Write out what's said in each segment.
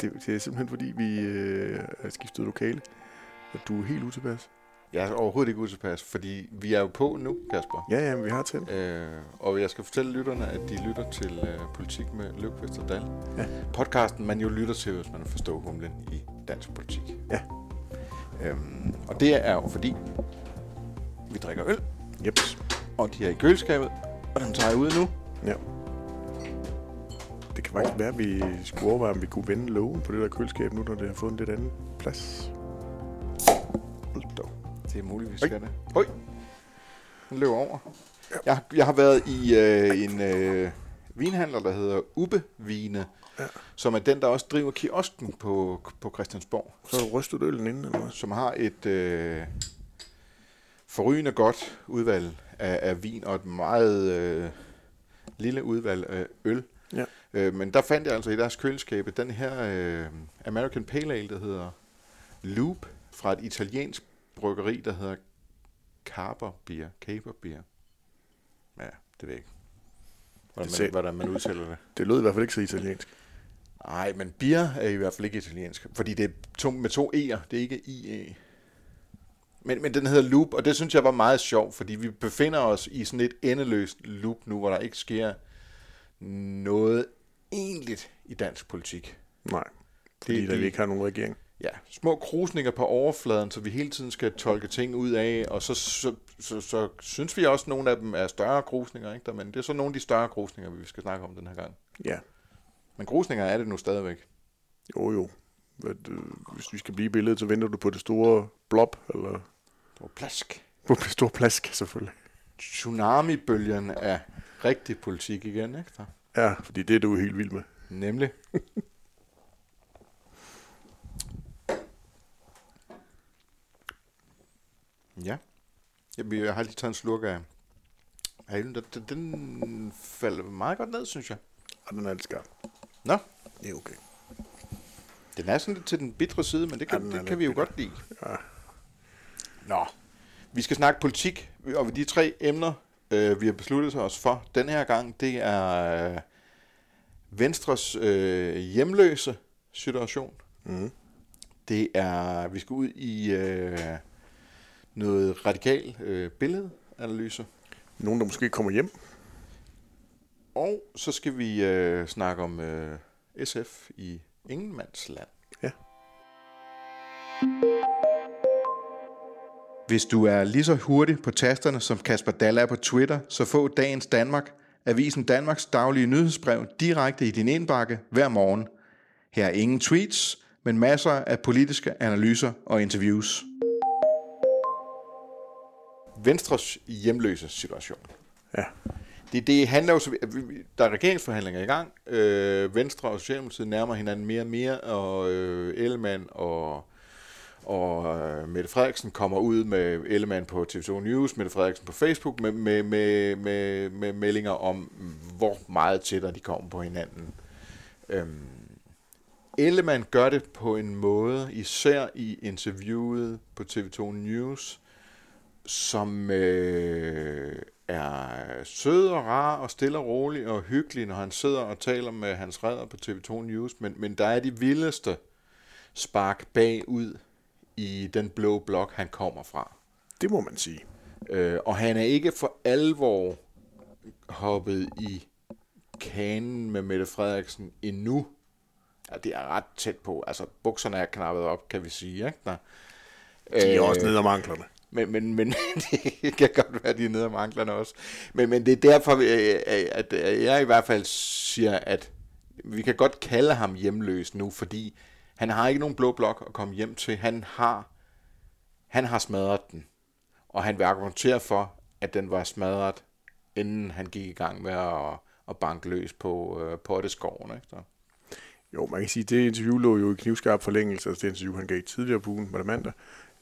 Det, det er simpelthen fordi, vi øh, er skiftet lokale, at du er helt utilpas. Jeg er overhovedet ikke utilpas, fordi vi er jo på nu, Kasper. Ja, ja, vi har tændt. Øh, og jeg skal fortælle lytterne, at de lytter til øh, Politik med Løbkvist og Dahl. Ja. Podcasten, man jo lytter til, hvis man forstår humlen i dansk politik. Ja. Øhm, og det er jo fordi, vi drikker øl, Yep. og de er i køleskabet, og dem tager jeg ud nu. Ja. Det kan faktisk være, at vi skulle overveje, om vi kunne vende lågen på det der køleskab nu, når det har fået en lidt anden plads. Hold da. Det er muligt, vi skal det. Høj! Den løber over. Jeg, jeg har været i øh, en øh, vinhandler, der hedder Ubbe Vine, Ja. som er den, der også driver kiosken på, på Christiansborg. Så har du rystet øllen inden, eller hvad? som har et øh, forrygende godt udvalg af, af vin og et meget øh, lille udvalg af øl. Ja. Øh, men der fandt jeg altså i deres køleskabe den her øh, American Pale Ale, der hedder Loop, fra et italiensk bryggeri, der hedder Carber Beer. Caper Beer. Ja, det ved jeg ikke. Hvordan Det man, hvordan man udtaler det. Det lød i hvert fald ikke så italiensk. Nej, men beer er i hvert fald ikke italiensk, fordi det er to, med to E'er, det er ikke IE. Men, men den hedder loop, og det synes jeg var meget sjovt, fordi vi befinder os i sådan et endeløst loop nu, hvor der ikke sker noget egentligt i dansk politik. Nej, fordi Det- det- vi ikke har nogen regering. Ja, små krusninger på overfladen, så vi hele tiden skal tolke ting ud af, og så, så, så, så synes vi også, at nogle af dem er større krusninger, ikke? men det er så nogle af de større krusninger, vi skal snakke om den her gang. Ja, Men krusninger er det nu stadigvæk. jo jo. Hvad, øh, hvis vi skal blive billedet, så venter du på det store blob, eller Og plask. på det store plask, selvfølgelig. tsunami-bølgen af rigtig politik igen, ikke? Der? Ja, fordi det er du helt vild med. Nemlig. ja. Jeg, jeg har lige taget en slurk af. Den, den, den falder meget godt ned, synes jeg. Og den er lidt skarp. Nå, Det er okay. Den er sådan lidt til den bitre side, men det kan, Ja, det kan vi jo godt lide. Ja. Nå, vi skal snakke politik, og de tre emner, øh, vi har besluttet os for den her gang, det er øh, Venstres øh, hjemløse situation. Mm. Det er, vi skal ud i øh, noget radikal øh, billedanalyse. Nogen, der måske kommer hjem. Og så skal vi øh, snakke om øh, SF i Ingenmandsland. Ja. Hvis du er lige så hurtig på tasterne som Kasper Dahl er på Twitter, så få dagens Danmark, avisen Danmarks daglige nyhedsbrev, direkte i din indbakke hver morgen. Her er ingen tweets, men masser af politiske analyser og interviews. Venstres hjemløse situation. Ja. Det, det handler jo, så, der er regeringsforhandlinger i gang. Øh, Venstre og Socialdemokratiet nærmer hinanden mere og mere, og øh, Ellemann og, og øh, Mette Frederiksen kommer ud med Ellemann på TV2 News, Mette Frederiksen på Facebook, med, med, med, med, med meldinger om, mm, hvor meget tættere de kommer på hinanden. Øhm, Ellemann gør det på en måde, især i interviewet på TV2 News, som øh, er sød og rar og stille og rolig og hyggelig, når han sidder og taler med hans redder på TV2 News, men, men der er de vildeste spark bagud i den blå blok, han kommer fra. Det må man sige. Øh, og han er ikke for alvor hoppet i kanen med Mette Frederiksen endnu. Ja, det er ret tæt på. Altså, bukserne er knappet op, kan vi sige. Ikke? Der. De er også nede om anklerne. Men, men, men det kan godt være, at de er nede om anklerne også. Men, men det er derfor, øh, øh, at øh, jeg i hvert fald siger, at vi kan godt kalde ham hjemløs nu, fordi han har ikke nogen blå blok at komme hjem til. Han har, han har smadret den. Og han vil argumentere for, at den var smadret, inden han gik i gang med at, at banke løs på øh, potteskoven. Ikke? Så. Jo, man kan sige, at det interview lå jo i knivskarp forlængelse, altså det interview, han gav tidligere på ugen, var det mandag,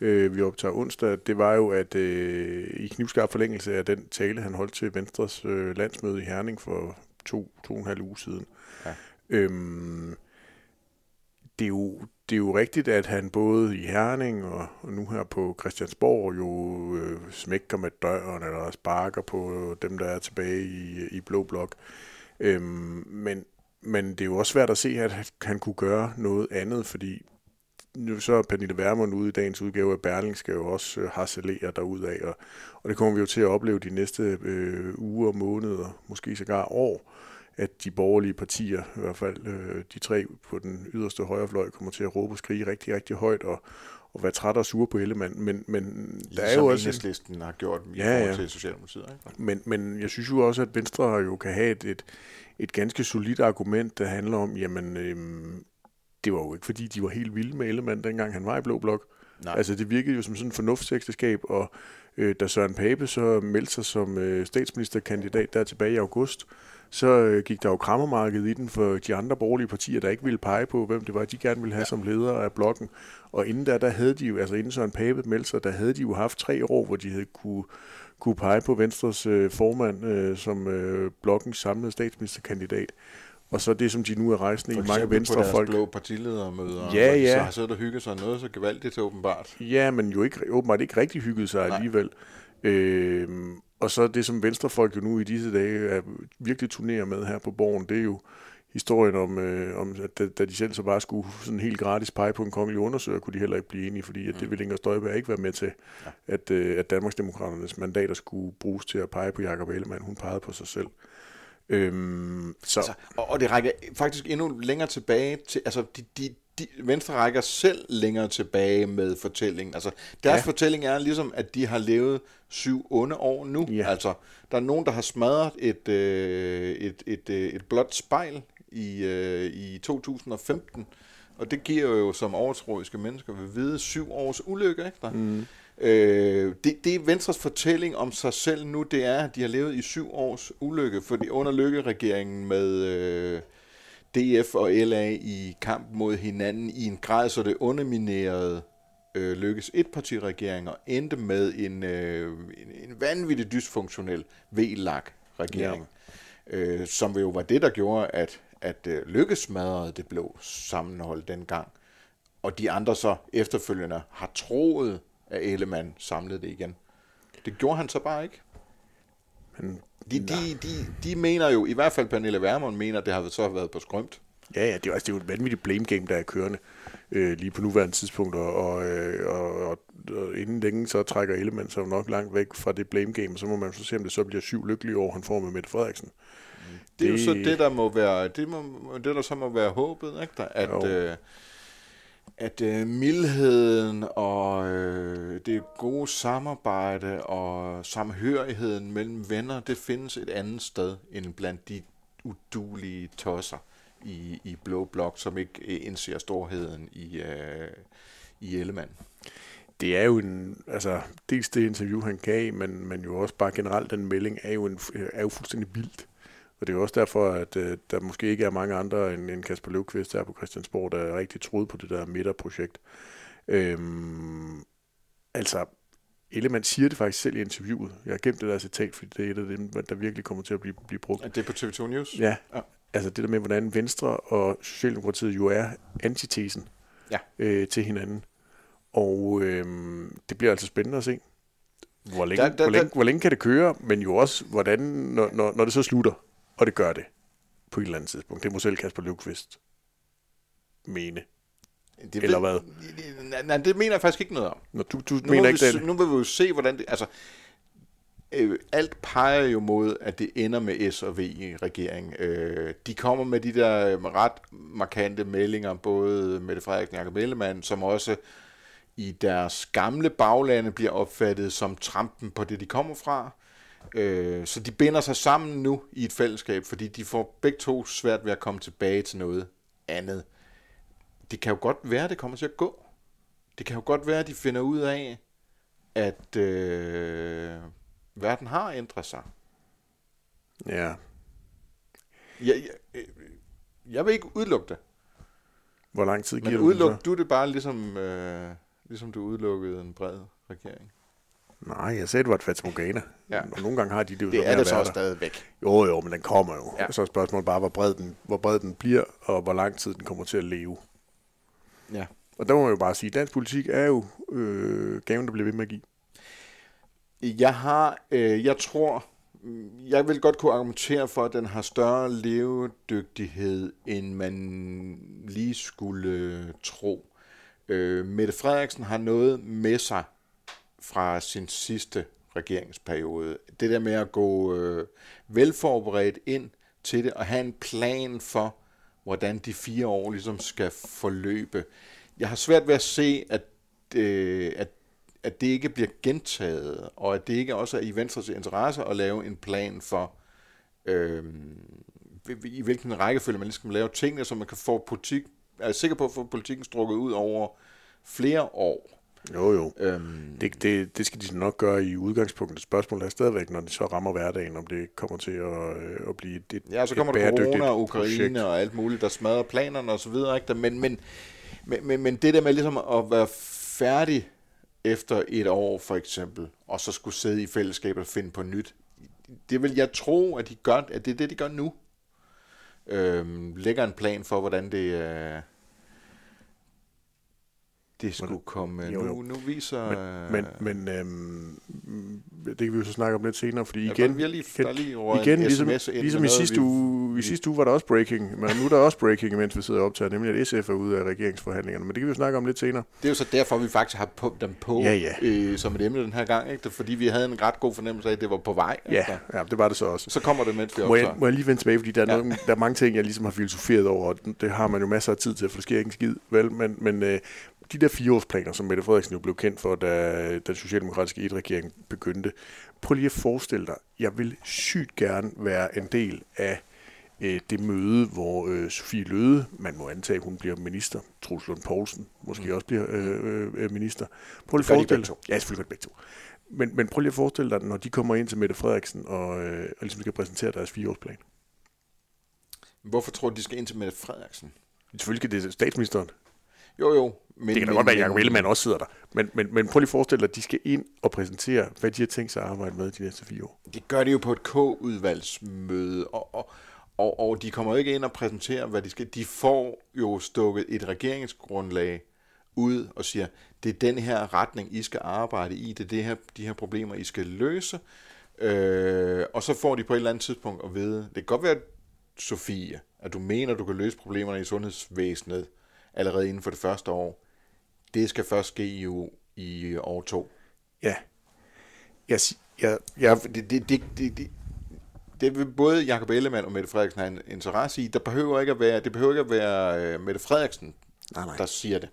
øh, vi optager onsdag, det var jo, at øh, i knivskarp forlængelse af den tale, han holdt til Venstres øh, landsmøde i Herning for to, to og en halv uge siden. Ja. Øhm, det er jo, det er jo rigtigt, at han både i Herning og, og nu her på Christiansborg jo øh, smækker med døren eller sparker på dem, der er tilbage i, i Blå Blok. Øhm, men, men det er jo også svært at se, at han kunne gøre noget andet, fordi nu så er Pernille Vermund ude i dagens udgave af Berling, skal jo også øh, harcelere derudad, og, og det kommer vi jo til at opleve de næste øh, uger, måneder, måske sågar år, at de borgerlige partier, i hvert fald øh, de tre på den yderste højrefløj, kommer til at råbe og skrige rigtig, rigtig højt, og, og være træt og sure på Ellemann. Men, men der er jo også... Enhedslisten har gjort i ja, forhold til ja. Socialdemokratiet. Ikke? Men, men jeg synes jo også, at Venstre jo kan have et, et, et ganske solidt argument, der handler om, jamen, øhm, det var jo ikke fordi, de var helt vilde med Ellemann, dengang han var i Blå Blok. Nej. Altså det virkede jo som sådan en fornuftsægteskab, og øh, da Søren Pape så meldte sig som øh, statsministerkandidat der tilbage i august, så øh, gik der jo krammermarked i den for de andre borgerlige partier, der ikke ville pege på, hvem det var, de gerne ville have ja. som leder af blokken. Og inden der, der havde de jo, altså inden Søren Pape meldte sig, der havde de jo haft tre år, hvor de havde kunne, kunne pege på Venstres øh, formand øh, som øh, blokkens samlede statsministerkandidat. Og så det, som de nu er rejsende i mange venstre folk. Blå partiledermøder, ja, ja. så har siddet og hygget sig noget så gevaldigt åbenbart. Ja, men jo ikke, åbenbart ikke rigtig hygget sig Nej. alligevel. Øh, og så det, som venstrefolk jo nu i disse dage er virkelig turnerer med her på borgen, det er jo historien om, øh, om at da, da de selv så bare skulle sådan helt gratis pege på en kongelig undersøger, kunne de heller ikke blive enige, fordi at det mm. ville Inger Støjberg ikke være med til, ja. at, øh, at Danmarksdemokraternes mandater skulle bruges til at pege på Jakob Ellemann. Hun pegede på sig selv. Øhm, så. Altså, og, og det rækker faktisk endnu længere tilbage til, altså de, de, de, Venstre rækker selv længere tilbage med fortællingen. Altså, deres ja. fortælling er ligesom, at de har levet syv onde år nu. Ja. Altså, der er nogen, der har smadret et, øh, et, et, øh, et blåt spejl i, øh, i 2015, og det giver jo som overtroiske mennesker ved vide syv års ulykke, der? Mm. Øh, det, det er Venstres fortælling om sig selv nu, det er, at de har levet i syv års ulykke, fordi under lykkeregeringen med øh, DF og LA i kamp mod hinanden i en grad, så det underminerede øh, lykkes etpartiregering og endte med en, øh, en, en vanvittig dysfunktionel VLAG-regering, ja. øh, som jo var det, der gjorde, at, at øh, lykkes smadrede det blå sammenhold dengang. Og de andre så efterfølgende har troet, at Ellemann samlede det igen. Det gjorde han så bare ikke. Men, de, de, de, de mener jo, i hvert fald Pernille Vermund mener, at det har så været på skrømt. Ja, ja, det er, altså, det er jo et vanvittigt blame game, der er kørende øh, lige på nuværende tidspunkt, og, og, øh, og, og, og inden længe så trækker Ellemann sig nok langt væk fra det blame game, så må man så se, om det så bliver syv lykkelige år, han får med Mette Frederiksen. Det er det... jo så det, der må være, det, må, det der så må være håbet, ikke? Der, at, øh, at øh, mildheden og øh, det gode samarbejde og samhørigheden mellem venner, det findes et andet sted end blandt de udulige tosser i, i Blå Blok, som ikke øh, indser storheden i, øh, i Ellemann. Det er jo en, altså dels det interview, han gav, men, men jo også bare generelt den melding, er jo, en, er jo fuldstændig vildt. Og det er jo også derfor, at øh, der måske ikke er mange andre end, end Kasper Løvqvist der på Christiansborg, der er rigtig troet på det der midterprojekt. Øhm, altså, Ellemann siger det faktisk selv i interviewet. Jeg har gemt det der citat, fordi det er et af dem, der virkelig kommer til at blive, blive brugt. Er det på TV2 News? Ja. ja. Altså det der med, hvordan Venstre og Socialdemokratiet jo er antitesen ja. øh, til hinanden. Og øh, det bliver altså spændende at se, hvor længe, der, der, hvor, længe, hvor længe kan det køre, men jo også, hvordan, når, når, når det så slutter og det gør det på et eller andet tidspunkt. Det må selv Kasper Løvqvist mene. Det eller hvad? Nej, det mener jeg faktisk ikke noget om. Nå, du, du nu mener ikke det? Nu vil vi jo se, hvordan det... Altså, øh, alt peger jo mod, at det ender med S og V i regeringen. Øh, de kommer med de der ret markante meldinger, både Mette Frederiksen og Jacob Ellemann, som også i deres gamle baglande bliver opfattet som trampen på det, de kommer fra. Øh, så de binder sig sammen nu i et fællesskab, fordi de får begge to svært ved at komme tilbage til noget andet. Det kan jo godt være, at det kommer til at gå. Det kan jo godt være, at de finder ud af, at øh, verden har ændret sig. Ja. Jeg, jeg, jeg vil ikke udelukke det. Hvor lang tid giver Men udelukker du det bare ligesom, øh, ligesom du udelukkede en bred regering? Nej, jeg sagde, det var et fatamorgana. Ja. Og nogle gange har de det jo Det er det så også stadigvæk. Jo, jo, men den kommer jo. Ja. Så er spørgsmålet bare, hvor bred, den, hvor bred den bliver, og hvor lang tid den kommer til at leve. Ja. Og der må man jo bare sige, at dansk politik er jo øh, gaven, der bliver ved med at give. Jeg har, øh, jeg tror, jeg vil godt kunne argumentere for, at den har større levedygtighed, end man lige skulle tro. Øh, Mette Frederiksen har noget med sig fra sin sidste regeringsperiode. Det der med at gå øh, velforberedt ind til det og have en plan for, hvordan de fire år ligesom skal forløbe. Jeg har svært ved at se, at, øh, at, at det ikke bliver gentaget, og at det ikke også er i Venstres interesse at lave en plan for, øh, i hvilken rækkefølge man ligesom skal lave tingene, så man kan få politik, er sikker på at få politikken strukket ud over flere år. Jo, jo. Øhm, det, det, det skal de nok gøre i udgangspunktet. Spørgsmålet er stadigvæk, når de så rammer hverdagen, om det kommer til at, øh, at blive et, Ja, så kommer der corona og Ukraine projekt. og alt muligt, der smadrer planerne osv. Men, men, men, men, men det der med ligesom at være færdig efter et år for eksempel, og så skulle sidde i fællesskab og finde på nyt, det vil jeg tro, at de gør, at det er det, de gør nu. Øhm, lægger en plan for, hvordan det, øh, det skulle komme. Jo, nu, nu viser... Men, men, men øhm, det kan vi jo så snakke om lidt senere, fordi ja, igen, vi lige, igen, lige igen ligesom, ligesom i sidste, vi, uge, i sidste uge var der også breaking, men nu er der også breaking, mens vi sidder og optager, nemlig at SF er ude af regeringsforhandlingerne, men det kan vi jo snakke om lidt senere. Det er jo så derfor, vi faktisk har på, dem på ja, ja. Øh, som et emne den her gang, ikke? fordi vi havde en ret god fornemmelse af, at det var på vej. Ja, altså. ja det var det så også. Så kommer det, mens vi optager. Må jeg, må jeg lige vende tilbage, fordi der er, ja. nogle, der er mange ting, jeg ligesom har filosoferet over, og det har man jo masser af tid til, for det sker ikke en skid, vel? Men, men øh, de der fireårsplaner, som Mette Frederiksen jo blev kendt for, da den socialdemokratiske et-regering begyndte. Prøv lige at forestille dig, jeg vil sygt gerne være en del af øh, det møde, hvor øh, Sofie Løde, man må antage, hun bliver minister, Truls Lund Poulsen måske mm. også bliver øh, øh, minister. Prøv lige at forestille dig. Ja, selvfølgelig begge to. Men, men prøv lige at forestille dig, når de kommer ind til Mette Frederiksen og, øh, og ligesom skal præsentere deres fireårsplan. Hvorfor tror du, de skal ind til Mette Frederiksen? Selvfølgelig skal det statsministeren. Jo, jo. Men, det kan da godt være, at Jacob Ellemann også sidder der. Men, men, men prøv lige at forestille dig, at de skal ind og præsentere, hvad de har tænkt sig at arbejde med de næste fire år. Det gør de jo på et K-udvalgsmøde, og, og, og, og de kommer jo ikke ind og præsenterer, hvad de skal. De får jo stukket et regeringsgrundlag ud og siger, det er den her retning, I skal arbejde i, det er det her, de her problemer, I skal løse. Øh, og så får de på et eller andet tidspunkt at vide, det kan godt være, Sofie, at du mener, du kan løse problemerne i sundhedsvæsenet, allerede inden for det første år. Det skal først ske i, i år to. Ja. Jeg, jeg, jeg, det, det, det, det, det, det vil både Jakob Ellemann og Mette Frederiksen have en interesse i. Der behøver ikke at være, det behøver ikke at være uh, Mette Frederiksen, nej, nej. der siger det.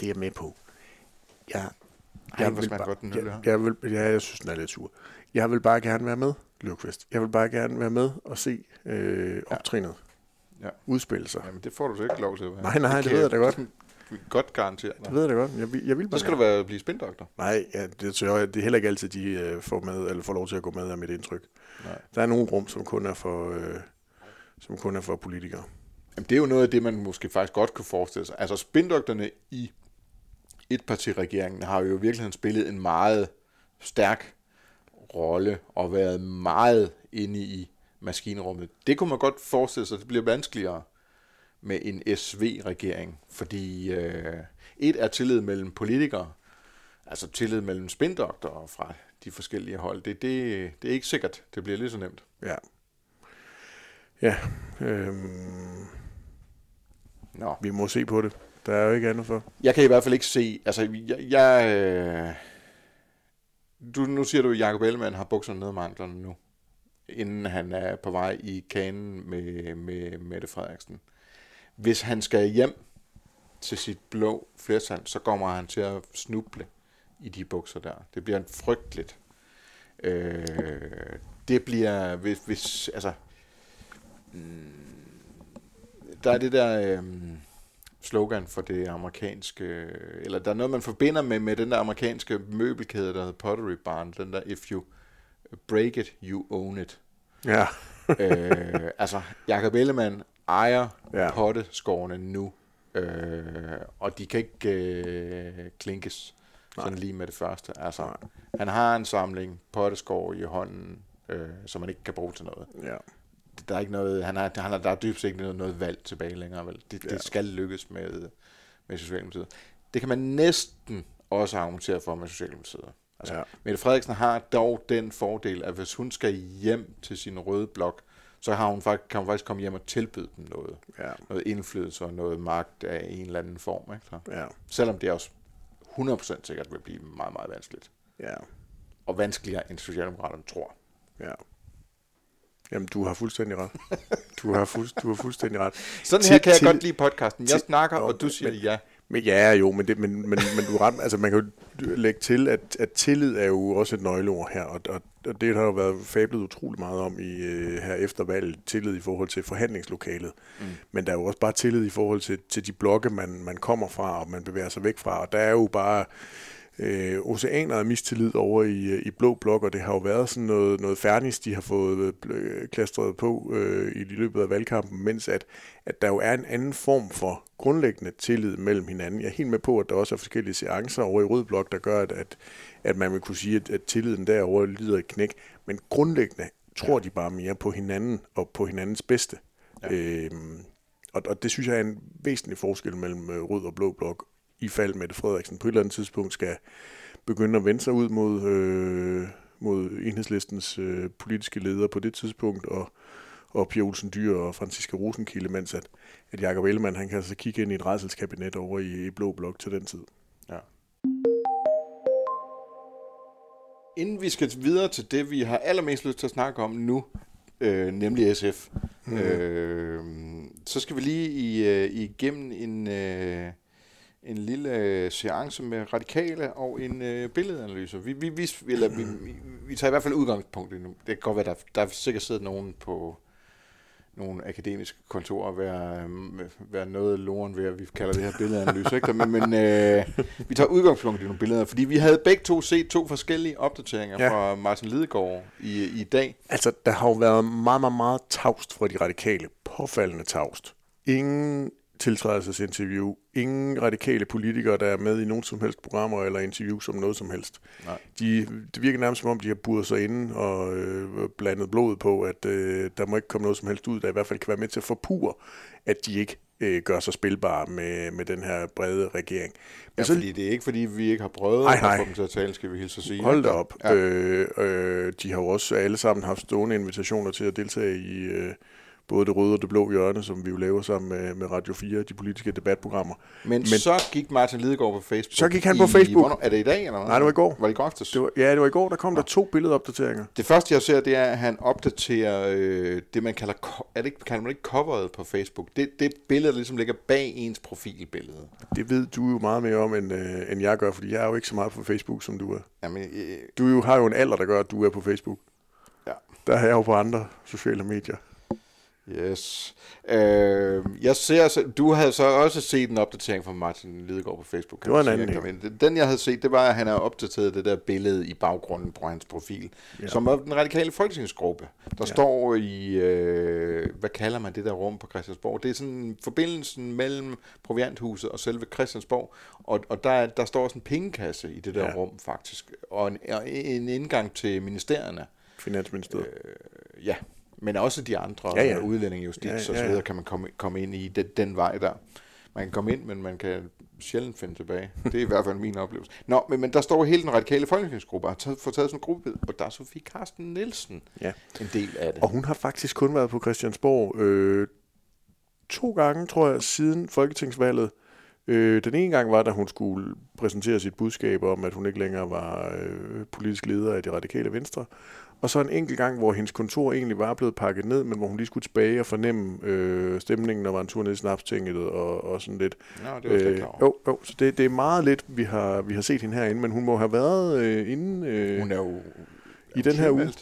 Det er jeg med på. Jeg, jeg, jeg vil bare, godt den jeg, jeg, vil, ja, jeg synes, den er lidt sur. Jeg vil bare gerne være med, Løvqvist. Jeg vil bare gerne være med og se øh, optrinet. Ja ja. udspille sig. Jamen, det får du så ikke lov til at være. Nej, nej, det, det ved jeg da godt. Godt garanteret. Det ved jeg da godt. Jeg, jeg vil bare så skal du være, blive spindoktor. Nej, ja, det, tror jeg, det er heller ikke altid, de uh, får, med, eller får lov til at gå med af mit indtryk. Nej. Der er nogle rum, som kun er for, uh, som kun er for politikere. Jamen, det er jo noget af det, man måske faktisk godt kunne forestille sig. Altså, spindokterne i et parti regeringen har jo i virkeligheden spillet en meget stærk rolle og været meget inde i maskinrummet. Det kunne man godt forestille sig, at det bliver vanskeligere med en SV-regering, fordi øh, et er tillid mellem politikere, altså tillid mellem spindoktorer fra de forskellige hold. Det, det, det er ikke sikkert, det bliver lige så nemt. Ja. Ja. Øhm. Nå. Vi må se på det. Der er jo ikke andet for. Jeg kan i hvert fald ikke se, altså jeg, jeg øh, du, nu siger du, at Jacob Ellemann har bukserne ned med anklerne nu inden han er på vej i kanen med, med Mette Frederiksen. Hvis han skal hjem til sit blå flertal, så kommer han til at snuble i de bukser der. Det bliver en frygteligt. Øh, det bliver, hvis, hvis altså, mm, der er det der øh, slogan for det amerikanske, eller der er noget, man forbinder med, med den der amerikanske møbelkæde, der hedder Pottery Barn, den der If You break it, you own it. Ja. øh, altså, Jacob Ellemann ejer ja. potteskårene nu, øh, og de kan ikke øh, klinkes Nej. sådan lige med det første. Altså, Nej. han har en samling potteskår i hånden, øh, som man ikke kan bruge til noget. Ja. Der er ikke noget, han har, han har, der er dybest ikke noget, noget valg tilbage længere. Vel? Det, ja. det skal lykkes med, med Socialdemokratiet. Det kan man næsten også argumentere for med Socialdemokratiet. Altså, ja. Mette Frederiksen har dog den fordel, at hvis hun skal hjem til sin røde blok, så har hun faktisk, kan hun faktisk komme hjem og tilbyde dem noget. Ja. Noget indflydelse og noget magt af en eller anden form. Ikke? Så. Ja. Selvom det også 100% sikkert vil blive meget, meget vanskeligt. Ja. Og vanskeligere end Socialdemokraterne tror. Ja. Jamen, du har fuldstændig ret. Du har, fuld, du har fuldstændig ret. Sådan her kan jeg til, godt lide podcasten. Jeg snakker, og du siger men, ja. Men ja, jo, men, det, men, men, men du ret, altså man kan jo lægge til, at, at tillid er jo også et nøgleord her, og, og, og det har jo været fablet utrolig meget om i uh, her efter valget, tillid i forhold til forhandlingslokalet. Mm. Men der er jo også bare tillid i forhold til, til de blokke, man, man kommer fra, og man bevæger sig væk fra, og der er jo bare øh, oceaner af mistillid over i, øh, i blå blok, og det har jo været sådan noget, noget færdigt, de har fået øh, klastret på øh, i løbet af valgkampen, mens at, at der jo er en anden form for grundlæggende tillid mellem hinanden. Jeg er helt med på, at der også er forskellige seancer over i rød blok, der gør, at, at, at man vil kunne sige, at, at tilliden derovre lider et knæk, men grundlæggende tror de bare mere på hinanden og på hinandens bedste. Ja. Øhm, og, og det synes jeg er en væsentlig forskel mellem øh, rød og blå blok, i fald Mette Frederiksen på et eller andet tidspunkt skal begynde at vende sig ud mod, øh, mod enhedslistens øh, politiske leder på det tidspunkt, og, og Pia Olsen Dyr og Franziska Rosenkilde, mens at, at Jacob Ellemann, han kan altså kigge ind i et redselskabinet over i, i Blå Blok til den tid. Ja. Inden vi skal videre til det, vi har allermest lyst til at snakke om nu, øh, nemlig SF, mm. øh, så skal vi lige i, øh, igennem en... Øh, en lille øh, seance med radikale og en øh, billedanalyse. Vi, vi, vi, eller, vi, vi, vi tager i hvert fald udgangspunkt i nu. Det kan godt være, der, der er sikkert siddet nogen på nogle akademiske kontorer være, øh, være noget loren ved, at vi kalder det her billedanalyse. Ikke? Men, men øh, vi tager udgangspunkt i nogle billeder, fordi vi havde begge to set to forskellige opdateringer ja. fra Martin Lidegaard i, i dag. Altså, der har jo været meget, meget, meget tavst fra de radikale. Påfaldende tavst. Ingen tiltrædelsesinterview. Ingen radikale politikere, der er med i nogen som helst programmer eller interview som noget som helst. Nej. De, det virker nærmest som om, de har buret sig inde og øh, blandet blodet på, at øh, der må ikke komme noget som helst ud, der i hvert fald kan være med til at forpure, at de ikke øh, gør sig spilbare med, med den her brede regering. Men ja, så, fordi det er ikke, fordi vi ikke har prøvet nej, nej. at få dem til at tale, skal vi hilse at sige. Hold da op. Ja. Øh, øh, de har jo også alle sammen haft stående invitationer til at deltage i... Øh, både det røde og det blå hjørne, som vi jo laver sammen med, med Radio 4, de politiske debatprogrammer. Men, Men så gik Martin Lidegaard på Facebook. Så gik han på Facebook. Hvornår, er det i dag, eller hvad? Nej, det var i går. Var det i går aftes? Det var, ja, det var i går. Der kom ja. der to billedopdateringer. Det første, jeg ser, det er, at han opdaterer øh, det, man kalder, er det ikke, kan man ikke coveret på Facebook? Det, det billede, der ligesom ligger bag ens profilbillede. Det ved du jo meget mere om, end, øh, end jeg gør, fordi jeg er jo ikke så meget på Facebook, som du er. Jamen, øh, du jo, har jo en alder, der gør, at du er på Facebook. Ja. Der er jeg jo på andre sociale medier. Yes. Øh, jeg ser, så, du havde så også set en opdatering fra Martin Lidegaard på Facebook. Kan det var en anden. Sige. Den, jeg havde set, det var, at han har opdateret det der billede i baggrunden på hans profil, ja. som er den radikale folketingsgruppe. Der ja. står i, øh, hvad kalder man det der rum på Christiansborg? Det er sådan forbindelsen mellem Provianthuset og selve Christiansborg, og, og der, der står også en pengekasse i det der ja. rum faktisk, og en, en indgang til ministerierne. Finansministeriet. Øh, ja, men også de andre ja, ja. udlændinge, justits ja, ja, ja. og så videre, kan man komme, komme ind i den, den vej der. Man kan komme ind, men man kan sjældent finde tilbage. Det er i hvert fald min oplevelse. Nå, men, men der står hele den radikale folketingsgruppe, har fået taget sådan en gruppe, og der er Sofie Karsten Nielsen ja. en del af det. Og hun har faktisk kun været på Christiansborg øh, to gange, tror jeg, siden folketingsvalget. Øh, den ene gang var, da hun skulle præsentere sit budskab om, at hun ikke længere var øh, politisk leder af det radikale venstre. Og så en enkelt gang, hvor hendes kontor egentlig var blevet pakket ned, men hvor hun lige skulle tilbage og fornemme øh, stemningen, når var en tur ned i snapstinget og, og sådan lidt. Nå, det var øh, jo, jo, så det, det er meget lidt, vi har, vi har set hende herinde, men hun må have været øh, inde øh, hun er jo i den her uge.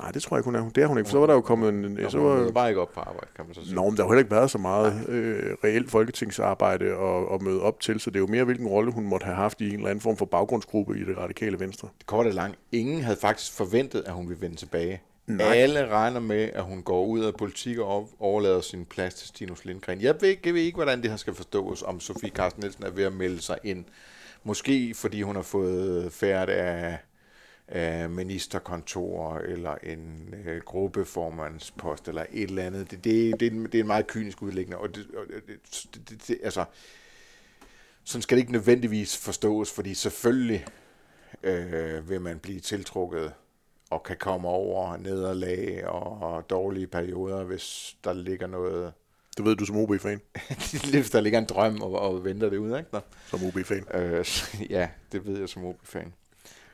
Nej, det tror jeg ikke, hun er. Det er hun ikke, for så var der jo kommet en... Nå, så var, bare ikke op på arbejde, kan man så sige. Nå, men der har heller ikke været så meget øh, reelt folketingsarbejde at, at møde op til, så det er jo mere, hvilken rolle hun måtte have haft i en eller anden form for baggrundsgruppe i det radikale venstre. Det korte langt. Ingen havde faktisk forventet, at hun ville vende tilbage. Nej. Alle regner med, at hun går ud af politik og overlader sin plads til Stinus Lindgren. Jeg ved, jeg ved ikke, hvordan det her skal forstås, om Sofie Carsten Nielsen er ved at melde sig ind. Måske fordi hun har fået færd af øh, ministerkontor eller en øh, gruppeformandspost eller et eller andet. Det, det, det, er, en, det er en meget kynisk udlægning. Og det, og det, det, det, altså, sådan skal det ikke nødvendigvis forstås, fordi selvfølgelig øh, vil man blive tiltrukket og kan komme over nederlag og, og dårlige perioder, hvis der ligger noget... Det ved du som OB-fan. hvis der ligger en drøm og, og venter det ud, ikke? Nå. Som OB-fan. Øh, ja, det ved jeg som OB-fan.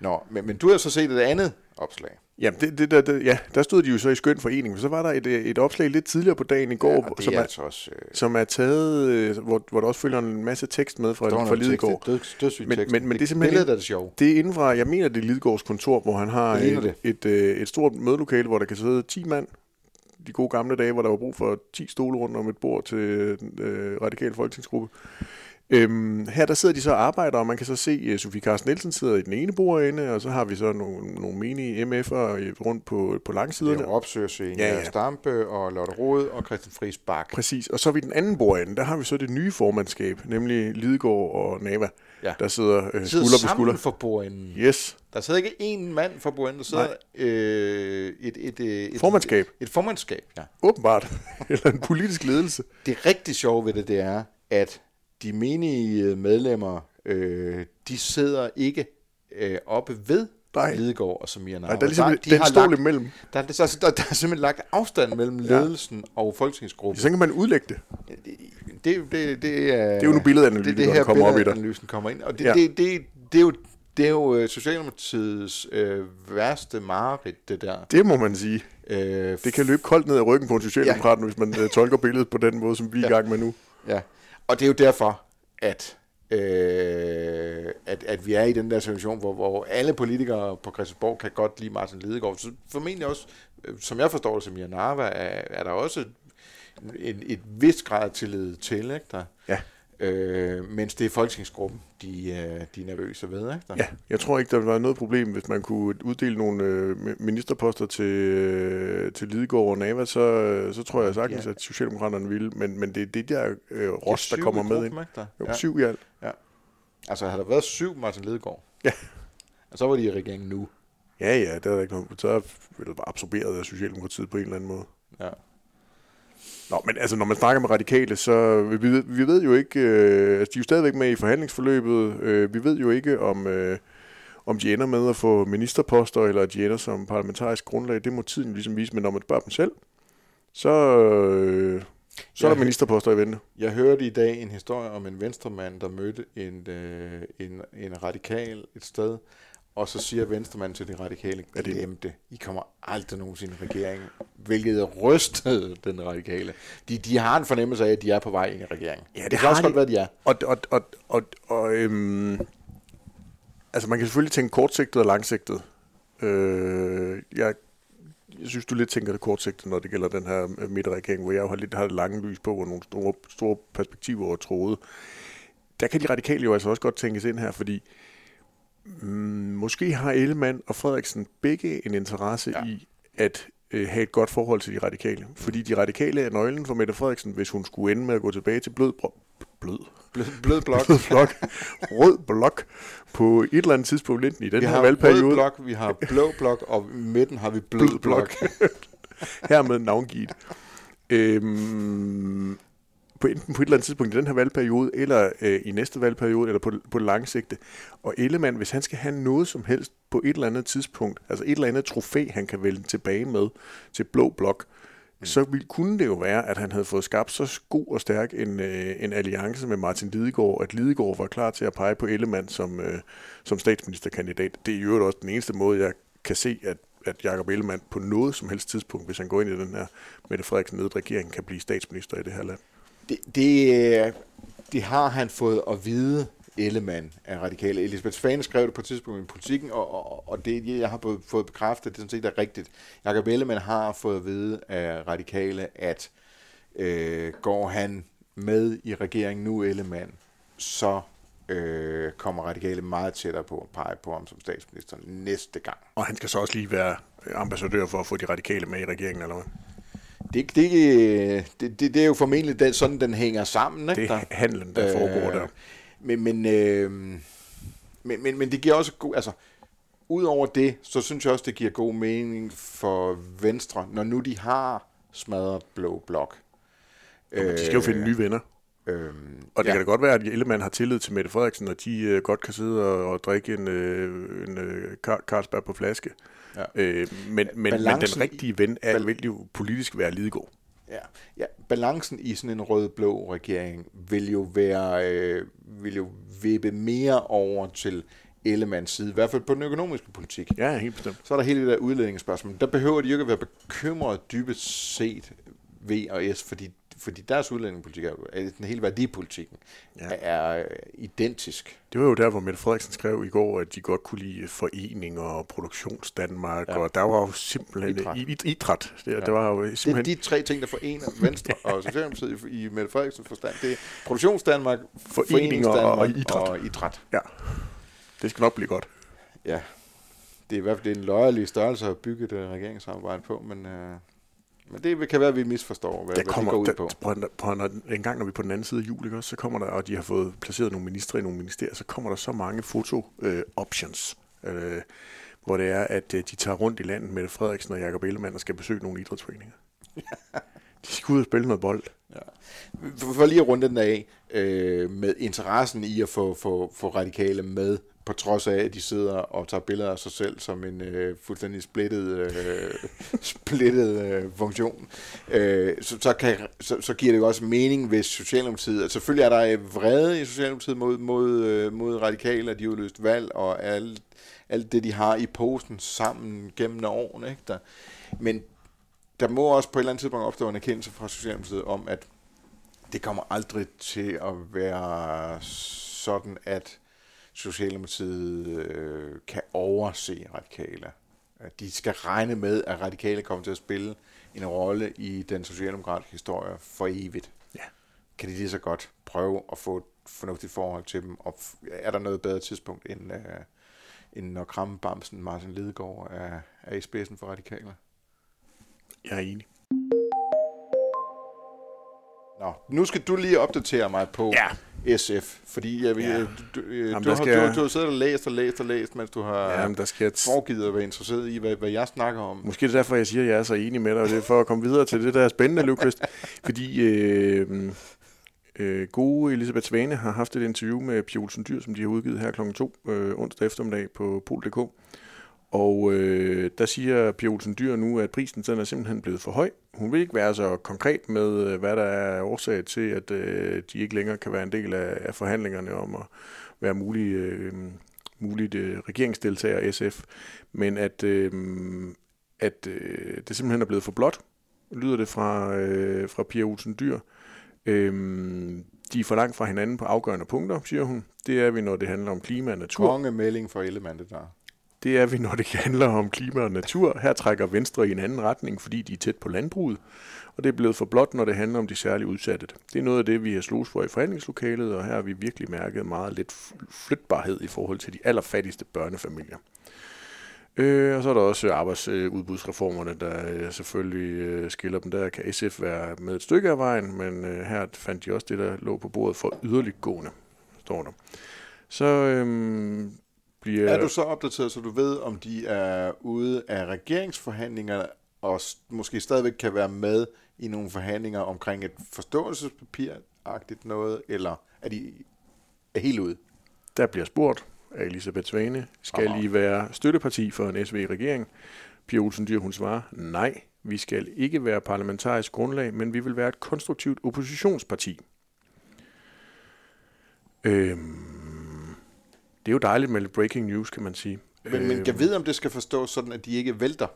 Nå, men, men du har så set et andet opslag. Jamen, det, det, der, det, ja, der stod de jo så i skøn forening. Så var der et, et opslag lidt tidligere på dagen i går, Ja, det som, er er, altså også... Øh, som er taget, øh, hvor, hvor der også følger en masse tekst med fra, fra Lidegaard. Død, dødssygt Men- tekst. men- men det er det simpelthen Billedet er det sjove. Det er inden fra, jeg mener, det er Lidegaards kontor, hvor han har Det et, et, øh, et stort mødelokale, hvor der kan sidde 10 mand. De gode gamle dage, hvor der var brug for 10 stole rundt om et bord til øh, radikal folketingsgruppe. Øhm, her der sidder de så og arbejder, og man kan så se, at Sofie Carsten Nielsen sidder i den ene bordende, og så har vi så nogle, nogle menige MF'er rundt på, på Det langsiderne. er Opsøger Ja, ja. Stampe og Lotte Rode og Christian Friis Bak. Præcis, og så er vi den anden bordende, der har vi så det nye formandskab, nemlig Lidegaard og Nava, Ja. der sidder øh, De sidder skulder på skulder. for bordenden. Yes, Der sidder ikke én mand for bordenden, der sidder øh, et, et, et, et, formandskab, et formandskab, ja. åbenbart, eller en politisk ledelse. Det rigtig sjove ved det, det er, at de menige medlemmer, øh, de sidder ikke øh, oppe ved Nej. Lidegaard og Samir Navar. Nej, der er ligesom de den har stol lagt, imellem. der, er, der, der, der er simpelthen lagt afstand mellem ledelsen og folketingsgruppen. Så kan man udlægge det. Det, det, det, det, er, Det er jo nu billedanalytikeren, det, det her der kommer op i dig. billedanalysen kommer ind. Og det, Ja. ja. det, det, det, er jo, det er jo øh, Socialdemokratiets øh, værste mareridt, det der. Det må man sige. Øh, Det kan løbe koldt ned ad ryggen på en socialdemokrat, ja. hvis man uh, tolker billedet på den måde, som vi er i gang med nu. Ja, og det er jo derfor, at, øh, at, at vi er i den der situation, hvor, hvor alle politikere på Christiansborg kan godt lide Martin Lidegaard. Så formentlig også, øh, som jeg forstår det, som Janava, er, er der også en, et vis grad af tillid til, ikke der? Ja. Øh, mens det er folketingsgruppen, de, øh, de er nervøse ved, ikke der? Ja, jeg tror ikke, der var noget problem, hvis man kunne uddele nogle øh, ministerposter til, øh, til Lidegaard og Nava, så, så tror jeg sagtens, Ja. at Socialdemokraterne ville. Men, men det er det der øh, ros, der kommer med ind. Der? Jo, Ja. syv i alt. Altså, havde der været syv Martin Lidegaard, Ja. og så var de i regeringen nu. Ja, ja, det er der ikke noget. Så er det bare absorberet af Socialdemokratiet på en eller anden måde. Ja. Nå, men altså, når man snakker med radikale, så vi, vi, ved, vi ved jo ikke, øh, altså, de er jo stadigvæk med i forhandlingsforløbet. Øh, vi ved jo ikke, om, øh, om de ender med at få ministerposter, eller de ender som parlamentarisk grundlag. Det må tiden ligesom vise, men når man spørger dem selv, så, øh, så er der ministerposter i vente. Jeg hørte i dag en historie om en venstremand, der mødte en, øh, en, en radikal et sted, og så siger venstremanden til de radikale, det- glem det, I kommer aldrig nogensinde i regering, hvilket rystede den radikale. De, de har en fornemmelse af, at de er på vej ind i regeringen. Ja, det det har også de. godt være, de er. Og, og, og, og, og øhm, altså man kan selvfølgelig tænke kortsigtet og langsigtet. Øh, jeg, jeg synes, du lidt tænker det kortsigtet, når det gælder den her øh, midterregering, hvor jeg jo har lidt har det lange lys på, og nogle store, store perspektiver og troede. Der kan de radikale jo altså også godt tænkes ind her, fordi mm, måske har Ellemann og Frederiksen begge en interesse. Ja. i at øh, have et godt forhold til de radikale. Fordi de radikale er nøglen for Mette Frederiksen, hvis hun skulle ende med at gå tilbage til blød, blød, Blød, blød blok. blød blok, rød blok, på et eller andet tidspunkt i den Vi her har valgperiode, rød blok, vi har blå blok, og i midten har vi blød, blød blok. blok, hermed navngivet. Øhm, på enten på et eller andet tidspunkt i den her valgperiode, eller øh, i næste valgperiode, eller på, på det lange sigte. Og Ellemann, hvis han skal have noget som helst på et eller andet tidspunkt, altså et eller andet trofæ, han kan vælge tilbage med til blå blok, mm. så ville, kunne det jo være, at han havde fået skabt så god og stærk en, øh, en alliance med Martin Lidegaard, at Lidegaard var klar til at pege på Ellemann som, øh, som statsministerkandidat. Det er i øvrigt også den eneste måde, jeg kan se, at at Jacob Ellemann på noget som helst tidspunkt, hvis han går ind i den her Mette Frederiksen ledet regering, kan blive statsminister i det her land. Det, det, øh, det har han fået at vide, Ellemann af radikale. Elisabeth Svane skrev det på et tidspunkt i politikken, og, og, og det, jeg har fået bekræftet, det er sådan set er rigtigt. Jacob Ellemann har fået at vide af radikale, at øh, går han med i regeringen nu, Ellemann, så øh, kommer radikale meget tættere på at pege på ham som statsminister næste gang. Og han skal så også lige være ambassadør for at få de radikale med i regeringen, eller hvad? Det, det, øh, det, det, det er jo formentlig den, sådan, den hænger sammen. Ikke, Det er der? handlen, der foregår der. Men, men, øh, men, men, men det giver også god, altså, udover det, så synes jeg også, det giver god mening for Venstre, når nu de har smadret blå blok. Men de skal jo finde nye venner. Øhm, Og det ja. kan da godt være, at Ellemann har tillid til Mette Frederiksen, og de øh, godt kan sidde og, og drikke en, øh, en øh, Carlsberg på flaske. Ja. Øh, men, men, men Balancen den rigtige ven er, bal- vil jo politisk være Lidegaard. Ja, ja, balancen i sådan en rød-blå regering vil jo være, øh, vil jo vippe mere over til Ellemanns side, i hvert fald på den økonomiske politik. Ja, helt bestemt. Så er der hele det der udlændingespørgsmål. Der behøver de jo ikke at være bekymret dybest set V og S, fordi, fordi deres udlændingepolitik er den hele værdipolitikken Ja. ja. er øh, identisk. Det var jo der, hvor Mette Frederiksen skrev i går, at de godt kunne lide foreninger og produktionsdanmark, ja. Ja. og der var jo simpelthen Idræt. idræt. I, idræt. Det, ja. Ja. det var jo Det er simpelthen... de tre ting, der forener Venstre og Socialdemokratiet i, i Mette Frederiksens forstand. Det er produktionsdanmark, Foreninger og idræt. Og idræt. Ja, det skal nok blive godt. Ja, det er i hvert fald det en løjerlig størrelse at bygge et øh, regeringssamarbejde på, men, øh, men det kan være, at vi misforstår, hvad, Der hvad kommer, det går ud der, på. på, på, en gang, når vi er på den anden side af jul, ikke, så kommer der, og de har fået placeret nogle ministre i nogle ministerier, så kommer der så mange foto-options, øh, hvor det er, at øh, de tager rundt i landet med Frederiksen og Jakob Ellemann og skal besøge nogle idrætsforeninger. de skal ud og spille noget bold. For, for lige at runde den af, øh, med interessen i at få, få, få radikale med, på trods af, at de sidder og tager billeder af sig selv som en øh, fuldstændig splittet, øh, splittet øh, funktion, øh, så, så, kan, så, så giver det jo også mening, hvis Socialdemokratiet, altså selvfølgelig er der øh, vrede i Socialdemokratiet mod, mod, øh, mod radikale, at de har løst valg, og alt, alt det, de har i posen sammen gennem årene, ikke? Der, men der må også på et eller andet tidspunkt opstå en erkendelse fra Socialdemokratiet om, at det kommer aldrig til at være sådan, at Socialdemokratiet øh, kan overse radikale. At de skal regne med, at radikale kommer til at spille en rolle i den socialdemokratiske historie for evigt. Ja. Kan de lige så godt prøve at få et fornuftigt forhold til dem, og er der noget bedre tidspunkt, end, øh, end når krammebamsen Martin Lidegaard er, er i spidsen for radikale? Jeg er enig. Nå, nu skal du lige opdatere mig på Ja. SF, fordi jeg, Ja. ja. du, du, Jamen, du, der har, skal du, du har siddet og læst og læst og læst, mens du har Ja, ja, men der skal jeg foregivet at være interesseret i, hvad, hvad jeg snakker om. Måske er det derfor, jeg siger, at jeg er så enig med dig, og det er for at komme videre til det der spændende, Løvqvist. Fordi øh, øh, gode Elisabeth Svane har haft et interview med Pia Olsen Dyr, som de har udgivet her kl. 2 øh, onsdag eftermiddag på pol.dk. Og øh, der siger Pia Olsen Dyr nu, at prisen den er simpelthen blevet for høj. Hun vil ikke være så konkret med, øh, hvad der er årsag til, at øh, de ikke længere kan være en del af, af forhandlingerne om at være mulig, øh, muligt øh, regeringsdeltager SF. Men at, øh, at øh, det simpelthen er blevet for blot, lyder det fra, øh, fra Pia Olsen Dyr. Øh, de er for langt fra hinanden på afgørende punkter, siger hun. Det er vi, når det handler om klima og natur. Kongemelding for Ellemann, det der. Det er vi, når det handler om klima og natur. Her trækker Venstre i en anden retning, fordi de er tæt på landbruget. Og det er blevet for blot, når det handler om de særligt udsatte. Det er noget af det, vi har slås for i forhandlingslokalet, og her har vi virkelig mærket meget lidt flytbarhed i forhold til de allerfattigste børnefamilier. Øh, og så er der også arbejdsudbudsreformerne, der øh, selvfølgelig øh, skiller dem. Der kan SF være med et stykke af vejen, men øh, her fandt de også det, der lå på bordet for yderliggående, står der. Så øh, bliver... Er du så opdateret, så du ved, om de er ude af regeringsforhandlinger, og måske stadigvæk kan være med i nogle forhandlinger omkring et forståelsespapir-agtigt noget, eller er de er helt ude? Der bliver spurgt af Elisabeth Svane, skal Aha. I være støtteparti for en SV-regering? Pia Olsen Dyr, hun svarer, nej, vi skal ikke være parlamentarisk grundlag, men vi vil være et konstruktivt oppositionsparti. Øhm, det er jo dejligt med breaking news, kan man sige. Men, men jeg ved, om det skal forstås sådan, at de ikke vælter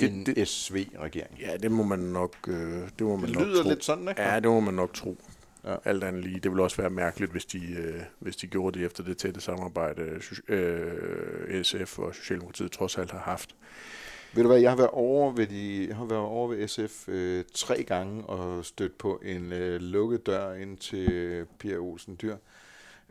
Det- en det- SV-regering. Ja, det må man nok, øh, det må man Det nok lyder tro. lidt sådan, ikke? Ja, det må man nok tro. Ja. Ja. Alt andet lige. Det ville også være mærkeligt, hvis de, øh, hvis de gjorde det efter det tætte samarbejde, øh, SF og Socialdemokratiet trods alt har haft. Ved du hvad, jeg har været over ved, de, jeg har været over ved SF øh, tre gange og stødt på en øh, lukket dør ind til Pia Olsen Dyr.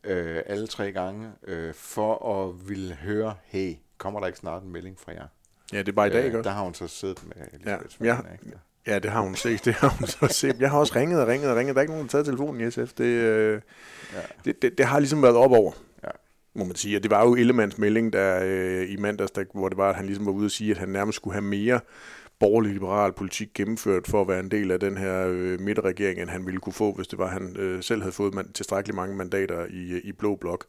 Øh, alle tre gange, øh, for at ville høre, hey, kommer der ikke snart en melding fra jer? Ja, det er bare i dag, ikke øh, der har hun så siddet med Elisabeth Ja, Svane, ja. Ja, det har hun set. Det har hun så set. Jeg har også ringet og ringet og ringet. Der er ikke nogen, der har taget telefonen i SF. Det, øh, Ja. det, det, det har ligesom været op over, Ja. må man sige. Og det var jo Ellemanns melding der øh, i mandags, der, hvor det var, at han ligesom var ude og sige, at han nærmest skulle have mere borgerlig-liberal politik gennemført for at være en del af den her øh, midterregering, end han ville kunne få, hvis det var, han øh, selv havde fået man, tilstrækkeligt mange mandater i, i Blå Blok.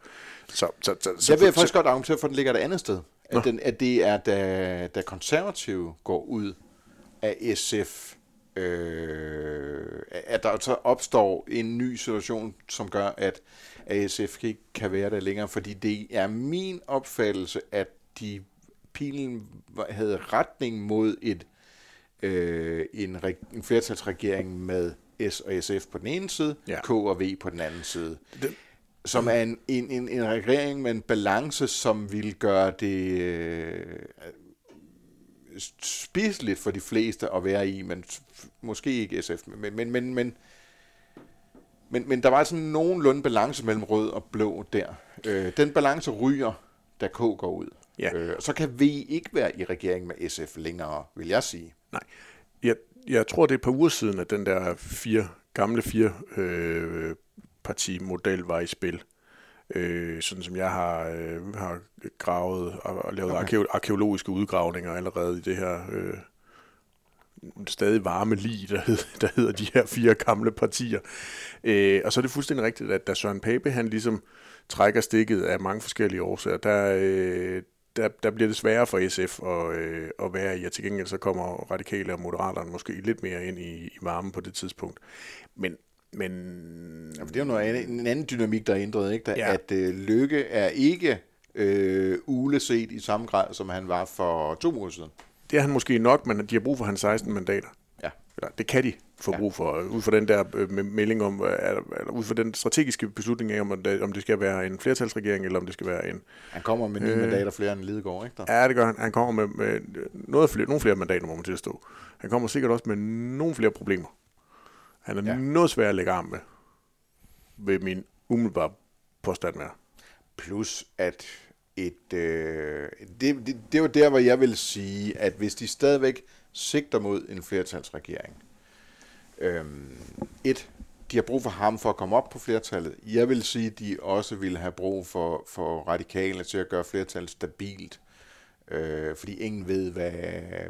Så, så, så, så, jeg vil faktisk godt argumentere for, at den ligger et andet sted. At, den, at det er, da, da konservative går ud af SF, øh, at der så opstår en ny situation, som gør, at ASF ikke kan være der længere, fordi det er min opfattelse, at de pilen havde retning mod et øh, en, en flertalsregering med S og SF på den ene side, ja. K og V på den anden side. Det, som er en, en, en, en regering med en balance, som vil gøre det øh, spiseligt for de fleste at være i, men måske ikke SF. Men, men, men, men, men, men der var sådan nogenlunde balance mellem rød og blå der. Øh, den balance ryger, da K går ud. Ja. Øh, så kan V ikke være i regering med SF længere, vil jeg sige. Nej. Jeg, jeg tror, det er et par uger siden, at den der fire, gamle fire øh, partimodel var i spil. Øh, sådan som jeg har, øh, har gravet og, og lavet okay. arkeologiske udgravninger allerede i det her øh, stadig varme lig, der, hed, der hedder de her fire gamle partier. Øh, og så er det fuldstændig rigtigt, at da Søren Pape han ligesom trækker stikket af mange forskellige årsager, der, øh, der, der bliver det sværere for SF at, øh, at være i, og til gengæld så kommer radikale og moderaterne måske lidt mere ind i, i varmen på det tidspunkt. Men men... Ja, for det er jo noget andet, en anden dynamik, der er ændret, ikke? Der, ja. at øh, Lykke er ikke øh, uleset i samme grad, som han var for to uger siden. Det er han måske nok, men de har brug for hans 16 mandater. Ja. Eller, det kan de få brug for, ud fra den der øh, melding om, øh, eller ud fra den strategiske beslutning af, om det, om det skal være en flertalsregering, eller om det skal være en... Han kommer med ni øh, mandater flere end Lidegaard, ikke? Der? Ja, det gør han. Han kommer med, med noget flere, nogle flere mandater, må man til at stå. Han kommer sikkert også med nogle flere problemer. Han er ja. noget svær at lægge arm med, ved min umiddelbare påstand med. Plus at et, øh, det, det, det var der, hvor jeg vil sige, at hvis de stadigvæk sigter mod en flertalsregering, øh, et, de har brug for ham for at komme op på flertallet. Jeg vil sige, at de også vil have brug for, for radikale til at gøre flertallet stabilt. Øh, fordi ingen ved, hvad,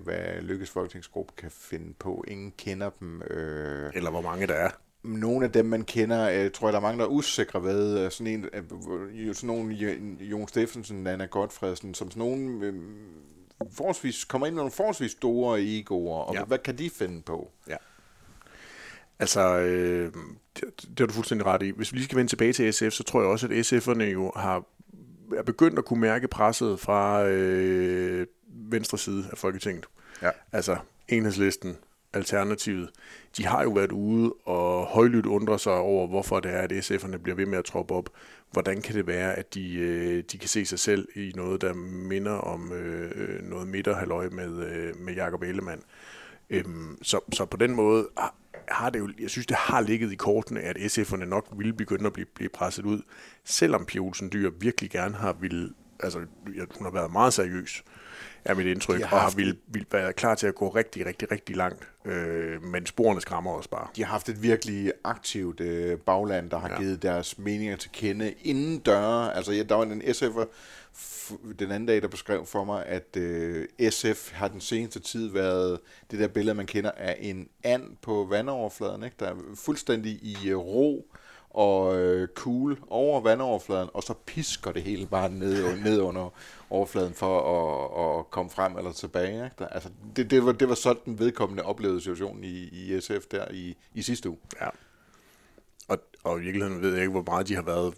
hvad Lykkes Folketingsgruppe kan finde på. Ingen kender dem. Øh, Eller hvor mange der er. Nogle af dem, man kender, øh, tror jeg, der er mange, der er usikre ved. Øh, sådan en, øh, sådan nogle Jon Steffensen, Nana Godfredsen, som sådan nogle øh, forholdsvis, kommer ind med nogle forholdsvis store egoer, og ja. hvad kan de finde på? Ja. Altså, øh, det, det har du fuldstændig ret i. Hvis vi lige skal vende tilbage til SF, så tror jeg også, at SF'erne jo har er begyndt at kunne mærke presset fra øh, venstre side af Folketinget. Ja. Altså enhedslisten, Alternativet, de har jo været ude og højlydt undre sig over, hvorfor det er, at SF'erne bliver ved med at troppe op. Hvordan kan det være, at de, øh, de kan se sig selv i noget, der minder om øh, noget midterhaløj med, øh, med Jacob Ellemann? Øhm, så, så på den måde har det jo, jeg synes, det har ligget i kortene, at SF'erne nok ville begynde at blive, blive presset ud, selvom Pia Olsen Dyr virkelig gerne har ville, altså hun har været meget seriøs, er mit indtryk, har og har vil, vil være klar til at gå rigtig, rigtig, rigtig langt. Øh, men sporene skræmmer os bare. De har haft et virkelig aktivt øh, bagland, der har ja. givet deres meninger til kende inden døre. Altså, ja, der var en SF'er den anden dag, der beskrev for mig, at øh, SF har den seneste tid været det der billede, man kender af en and på vandoverfladen, ikke? der er fuldstændig i øh, ro og øh, cool over vandoverfladen, og så pisker det hele bare ned, ned under overfladen for at, at komme frem eller tilbage. Ikke? Der, altså, det, det, var, det var sådan den vedkommende oplevede situationen i, i SF der i, i sidste uge. Ja. Og, og i virkeligheden ved jeg ikke, hvor meget de har været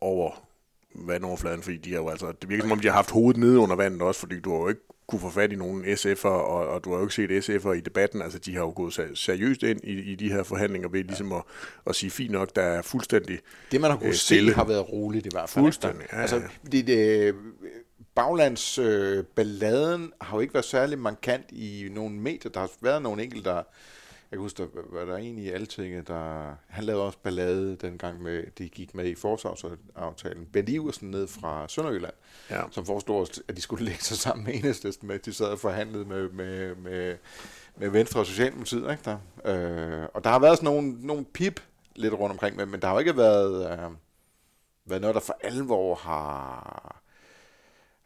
over vandoverfladen, fordi de har jo altså, det virker som om, de har haft hovedet nede under vandet også, fordi du har jo ikke kunne få fat i nogen SF'er, og, og du har jo ikke set SF'er i debatten, altså de har jo gået seriøst ind i, i de her forhandlinger ved ja. ligesom at, at sige, fint nok, der er fuldstændig Det man har kunnet øh, se har været roligt i hvert fald. Fuldstændig, ja, altså, det, det, baglands øh, balladen har jo ikke været særlig markant i nogle medier. Der har været nogle enkelte, der kan huske, der var der en i Altinget, der, han lavede også ballade dengang, med, de gik med i forsvarsaftalen. Bent Iversen ned fra Sønderjylland, ja. som forestod, at de skulle lægge sig sammen med enhedslisten med, de sad og forhandlede med, med, med, med Venstre og Socialdemokratiet. Ikke der? Øh, og der har været sådan nogle, nogle pip lidt rundt omkring, men, men der har jo ikke været, øh, været noget, der for alvor har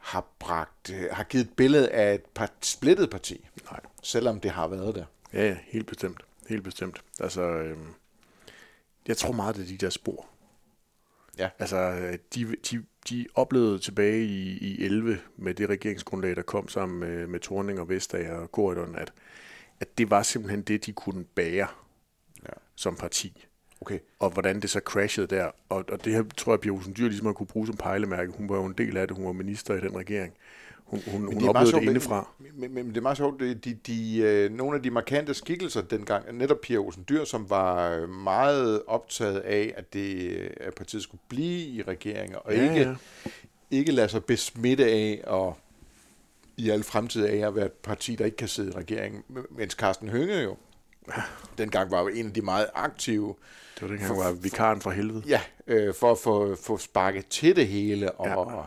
har, bragt, har givet et billede af et part, splittet parti. Nej. Selvom det har været der. Ja, ja, helt bestemt. Helt bestemt. Altså, øhm, jeg tror meget, det er de der spor. Ja. Altså, de, de, de oplevede tilbage i, i 11 med det regeringsgrundlag, der kom sammen med, med Torning og Vestager og Gordon, at, at det var simpelthen det, de kunne bære Ja. som parti. Okay. Og hvordan det så crashede der. Og, og det her tror jeg, Pia Olsen Dyr ligesom har kunne bruge som pejlemærke. Hun var jo en del af det. Hun var minister i den regering. Hun, hun, hun det er meget oplevede sjovt, det indefra. Men, men, men det er meget sjovt, de, de, de, øh, nogle af de markante skikkelser dengang, netop Pia Olsen Dyr, som var øh, meget optaget af, at, det, øh, at partiet skulle blive i regeringen, og Ja, ikke, ja. ikke lade sig besmitte af, og i al fremtid af at være et parti, der ikke kan sidde i regeringen. Mens Carsten Hønge jo, dengang var jo en af de meget aktive, Det var det, han var vikaren fra helvede. ja, øh, for at få, få sparket til det hele, og, Ja. ja.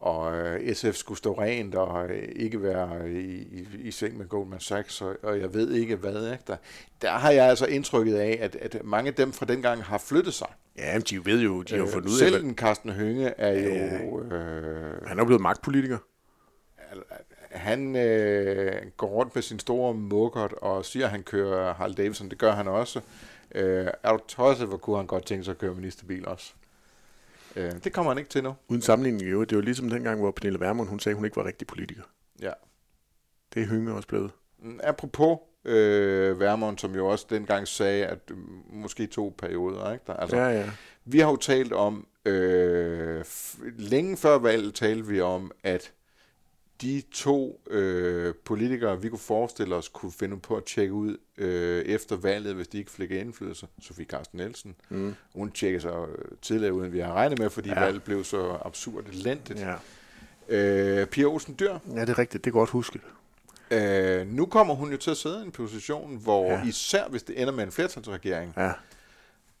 Og øh, SF skulle stå rent, og øh, ikke være i, i, i seng med Goldman Sachs, og, og jeg ved ikke hvad. Ikke? Der, der har jeg altså indtrykket af, at, at mange af dem fra dengang har flyttet sig. Ja, men de ved jo, de har Øh, fundet ud af, Selv at en Carsten Hønge er jo... Øh, han er blevet magtpolitiker. han øh, går rundt med sin store mukkert og siger, at han kører Harley Davidson. Det gør han også. Øh, er du tosset, hvor kunne han godt tænke sig at køre ministerbil også? Øh, det kommer han ikke til nu. Uden sammenligning i øvrigt. Det var ligesom dengang, hvor Pernille Vermund, hun sagde, hun ikke var rigtig politiker. Ja. Det er Hønge også blevet. Mm, Apropos øh, Vermund, som jo også dengang sagde, at øh, måske to perioder. Ikke? Der, altså, Ja, ja. Vi har jo talt om, øh, f- længe før valget talte vi om, at de to øh, politikere, vi kunne forestille os, kunne finde på at tjekke ud øh, efter valget, hvis de ikke fik indflydelse. Sofie Carsten Nielsen. Mm. Hun tjekkede sig tidligere ud, end vi har regnet med, fordi Ja. valget blev så absurd elendigt. ja. Øh, Pia Olsen Dyr, Ja, det er rigtigt. Det er godt husket. øh, nu kommer hun jo til at sidde i en position, hvor ja. især hvis det ender med en flertalsregering, Ja.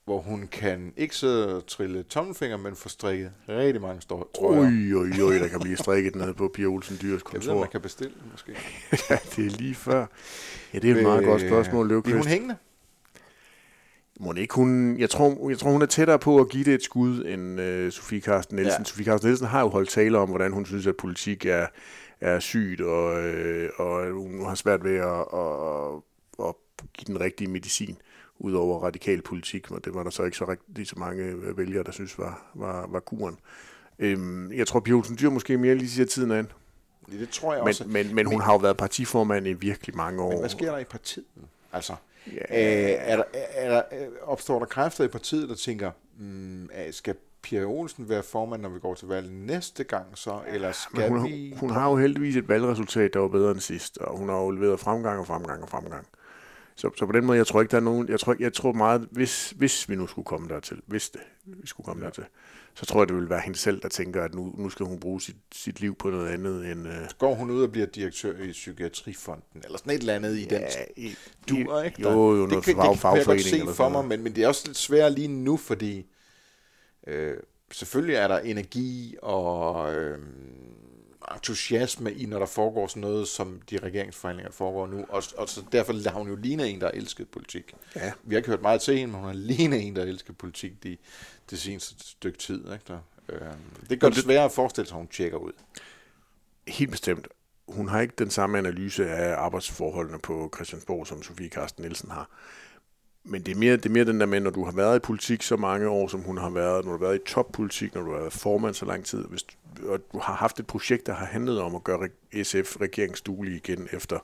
Hvor hun kan ikke sidde og trille tommelfinger, men få strikket rigtig mange store trøjer. Oj, oj, oj, der kan blive strikket ned på Pia Olsen Dyrs Jeg ved, kontor. man kan bestille måske. ja, det er lige før. Ja, det er et meget godt spørgsmål, Bliver hun Løvqvist. hængende? Må ikke hun, jeg, tror, jeg tror, hun er tættere på at give det et skud end øh, Sofie Carsten Nielsen. Ja. Sofie Carsten Nielsen har jo holdt tale om, hvordan hun synes, at politik er, er sygt, og, øh, og at hun har svært ved at, at, at give den rigtige medicin ud over radikal politik, og det var der så ikke så rigtig så mange øh, vælgere, der synes var, var, var kuren. Øhm, jeg tror, Pia Olsen Dyr måske mere lige siger tiden an, det tror jeg men, også. men, men hun har jo været partiformand i virkelig mange år. Men hvad sker der i partiet? Altså, Ja. øh, er der, er der, øh, opstår der kræfter i partiet, der tænker, mm, skal Pia Olsen være formand, når vi går til valg næste gang så, eller skal Men hun, vi... hun har jo heldigvis et valgresultat, der var bedre end sidst, og hun har jo leveret fremgang og fremgang og fremgang. Så, så på den måde, jeg tror ikke, der er nogen, jeg tror, jeg tror meget, hvis, hvis vi nu skulle komme dertil, hvis det, vi skulle komme ja. dertil, så tror jeg, det ville være hende selv, der tænker, at nu, nu skal hun bruge sit, sit liv på noget andet end... Øh, Går hun ud og bliver direktør i Psykiatrifonden, eller sådan et eller andet i den i, duer, ikke? Jo, jo, noget det, kan, fag, det kan jeg godt se for mig, men, men det er også lidt svært lige nu, fordi øh, selvfølgelig er der energi og øh, entusiasme i, når der foregår sådan noget, som de regeringsforhandlinger foregår nu, og, og så derfor har hun jo lignet en, der har elsket politik. Ja. Vi har ikke hørt meget til hende, men hun har lignet en, der har elsket politik de, det seneste stykke tid. Ikke der? Øh, det gør det sværere at forestille sig, at hun tjekker ud. Helt bestemt. Hun har ikke den samme analyse af arbejdsforholdene på Christiansborg, som Sofie Carsten Nielsen har. Men det er, mere, det er mere den der med, når du har været i politik så mange år, som hun har været, når du har været i toppolitik, når du har været formand så lang tid, hvis, og du har haft et projekt, der har handlet om at gøre SF regeringsduelig igen efter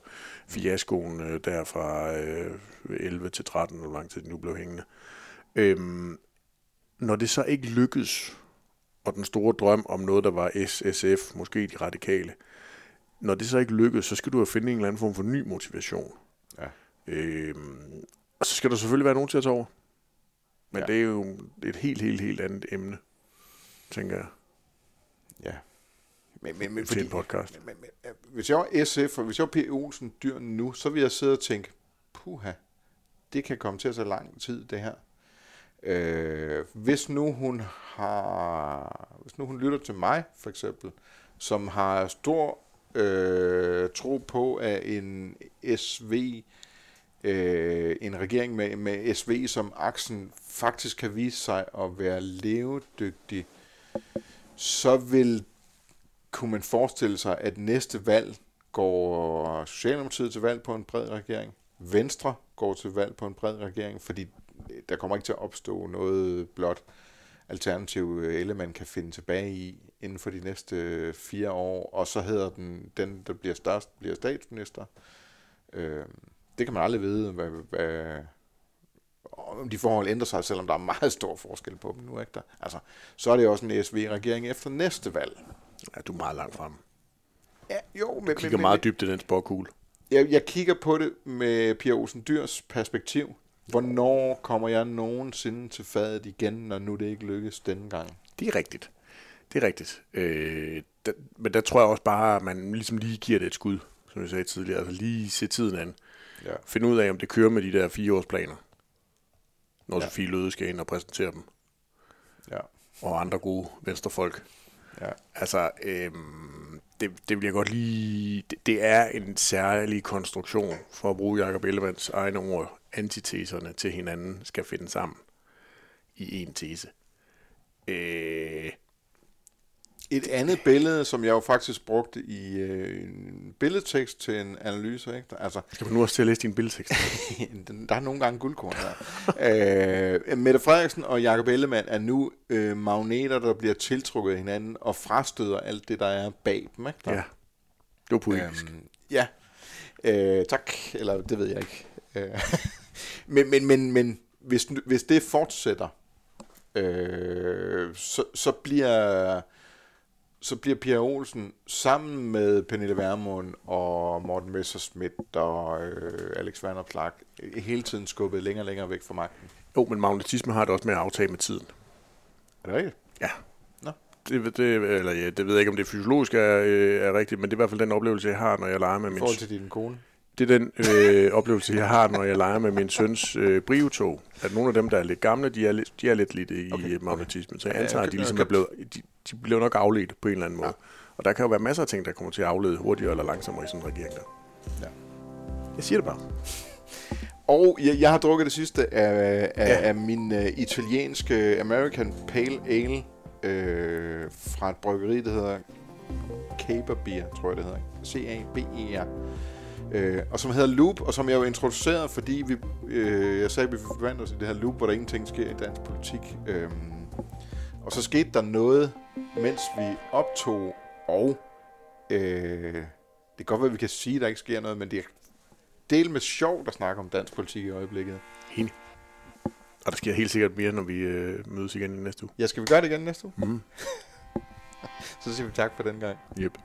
fiaskoen øh, der fra øh, 11 til 13, hvor lang tid den nu blev hængende. Øhm, når det så ikke lykkedes, og den store drøm om noget, der var SSF, måske de radikale, når det så ikke lykkes, så skal du jo finde en eller anden form for ny motivation. Ja. Øhm, og så skal der selvfølgelig være nogen til at tage over. Men. Ja. det er jo et helt, helt, helt andet emne, tænker jeg, Ja. Men, men, men til en podcast. Men, men, øh, hvis jeg var SF, og hvis jeg var P. Olsen dyr nu, så ville jeg sidde og tænke, puha, det kan komme til at tage lang tid, det her. Øh, hvis nu hun har, hvis nu hun lytter til mig, for eksempel, som har stor øh, tro på, at en SV, øh, en regering med, med SV som aksen, faktisk kan vise sig at være levedygtig, så vil kunne man forestille sig, at næste valg går Socialdemokratiet til valg på en bred regering, Venstre går til valg på en bred regering, fordi der kommer ikke til at opstå noget blot alternativ øh, elle, man kan finde tilbage i inden for de næste øh, fire år, og så hedder den, den der bliver størst, bliver statsminister. Øh, det kan man aldrig vide, hvad, hvad, om de forhold ændrer sig, selvom der er meget stor forskel på dem nu. Ikke der? Altså, så er det også en SV-regering efter næste valg. Ja, du er meget langt frem. Ja, jo, men... Du kigger men, meget dybt i den sporkugle. Jeg, jeg kigger på det med Pia Olsen Dyrs perspektiv. Hvornår kommer jeg nogensinde til fadet igen, når nu det ikke lykkes denne gang? Det er rigtigt. Det er rigtigt. Øh, der, men der tror jeg også bare, at man ligesom lige giver det et skud, som jeg sagde tidligere. Altså lige se tiden an. Ja. Finde ud af, om det kører med de der fireårsplaner. Når ja. Sofie Løde skal ind og præsentere dem. Ja. Og andre gode venstrefolk. Ja. Altså, øhm, det, det vil jeg godt lige... Det, det er en særlig konstruktion, for at bruge Jacob Ellemanns egne ord. Antiteserne til hinanden skal finde sammen i en tese. Øh, et andet billede, som jeg jo faktisk brugte i øh, en billedtekst til en analyse. Ikke? Altså, Skal du nu også til at læse din billedtekst? der er nogle gange guldkorn der. øh, Mette Frederiksen og Jakob Ellemann er nu øh, magneter, der bliver tiltrukket af hinanden og frastøder alt det, der er bag dem. Ikke? Der? Ja, det var poetisk. Øhm, ja, øh, tak. Eller det ved jeg ikke. Øh, men men, men, men hvis, hvis det fortsætter, øh, så, så bliver så bliver Pia Olsen sammen med Pernille Vermund og Morten Messerschmidt og øh, Alex Vanderplag hele tiden skubbet længere og længere væk fra magten. Jo, men magnetisme har det også med at aftage med tiden. Er det rigtigt? Ja. Nå. Det, det, eller ja, det ved jeg ikke, om det fysiologisk er, øh, er rigtigt, men det er i hvert fald den oplevelse, jeg har, når jeg leger med min... I forhold til din kone? Det er den øh, oplevelse, jeg har, når jeg leger med min søns øh, brivetog. At nogle af dem, der er lidt gamle, de er, de er lidt lidt i okay, magnetismen. Så jeg antager, at de ligesom er blevet, de, de bliver nok afledt på en eller anden måde. Ja. Og der kan jo være masser af ting, der kommer til at aflede hurtigere eller langsommere i sådan en regering der. Ja. Jeg siger det bare. Og jeg, jeg har drukket det sidste af, af, ja. af min uh, italienske American Pale Ale øh, fra et bryggeri, der hedder Caber Beer, tror jeg det hedder. C-A-B-E-R. Øh, og som hedder Loop, og som jeg jo introducerede, fordi vi, øh, jeg sagde, at vi forvandler os i det her loop, hvor der ingenting sker i dansk politik. Øh, og så skete der noget, mens vi optog, og øh, det kan godt være, at vi kan sige, at der ikke sker noget, men det er del med sjov, der snakker om dansk politik i øjeblikket. Helt. Og der sker helt sikkert mere, når vi øh, mødes igen i næste uge. Ja, skal vi gøre det igen næste uge? Mm. så siger vi tak for den gang. Yep.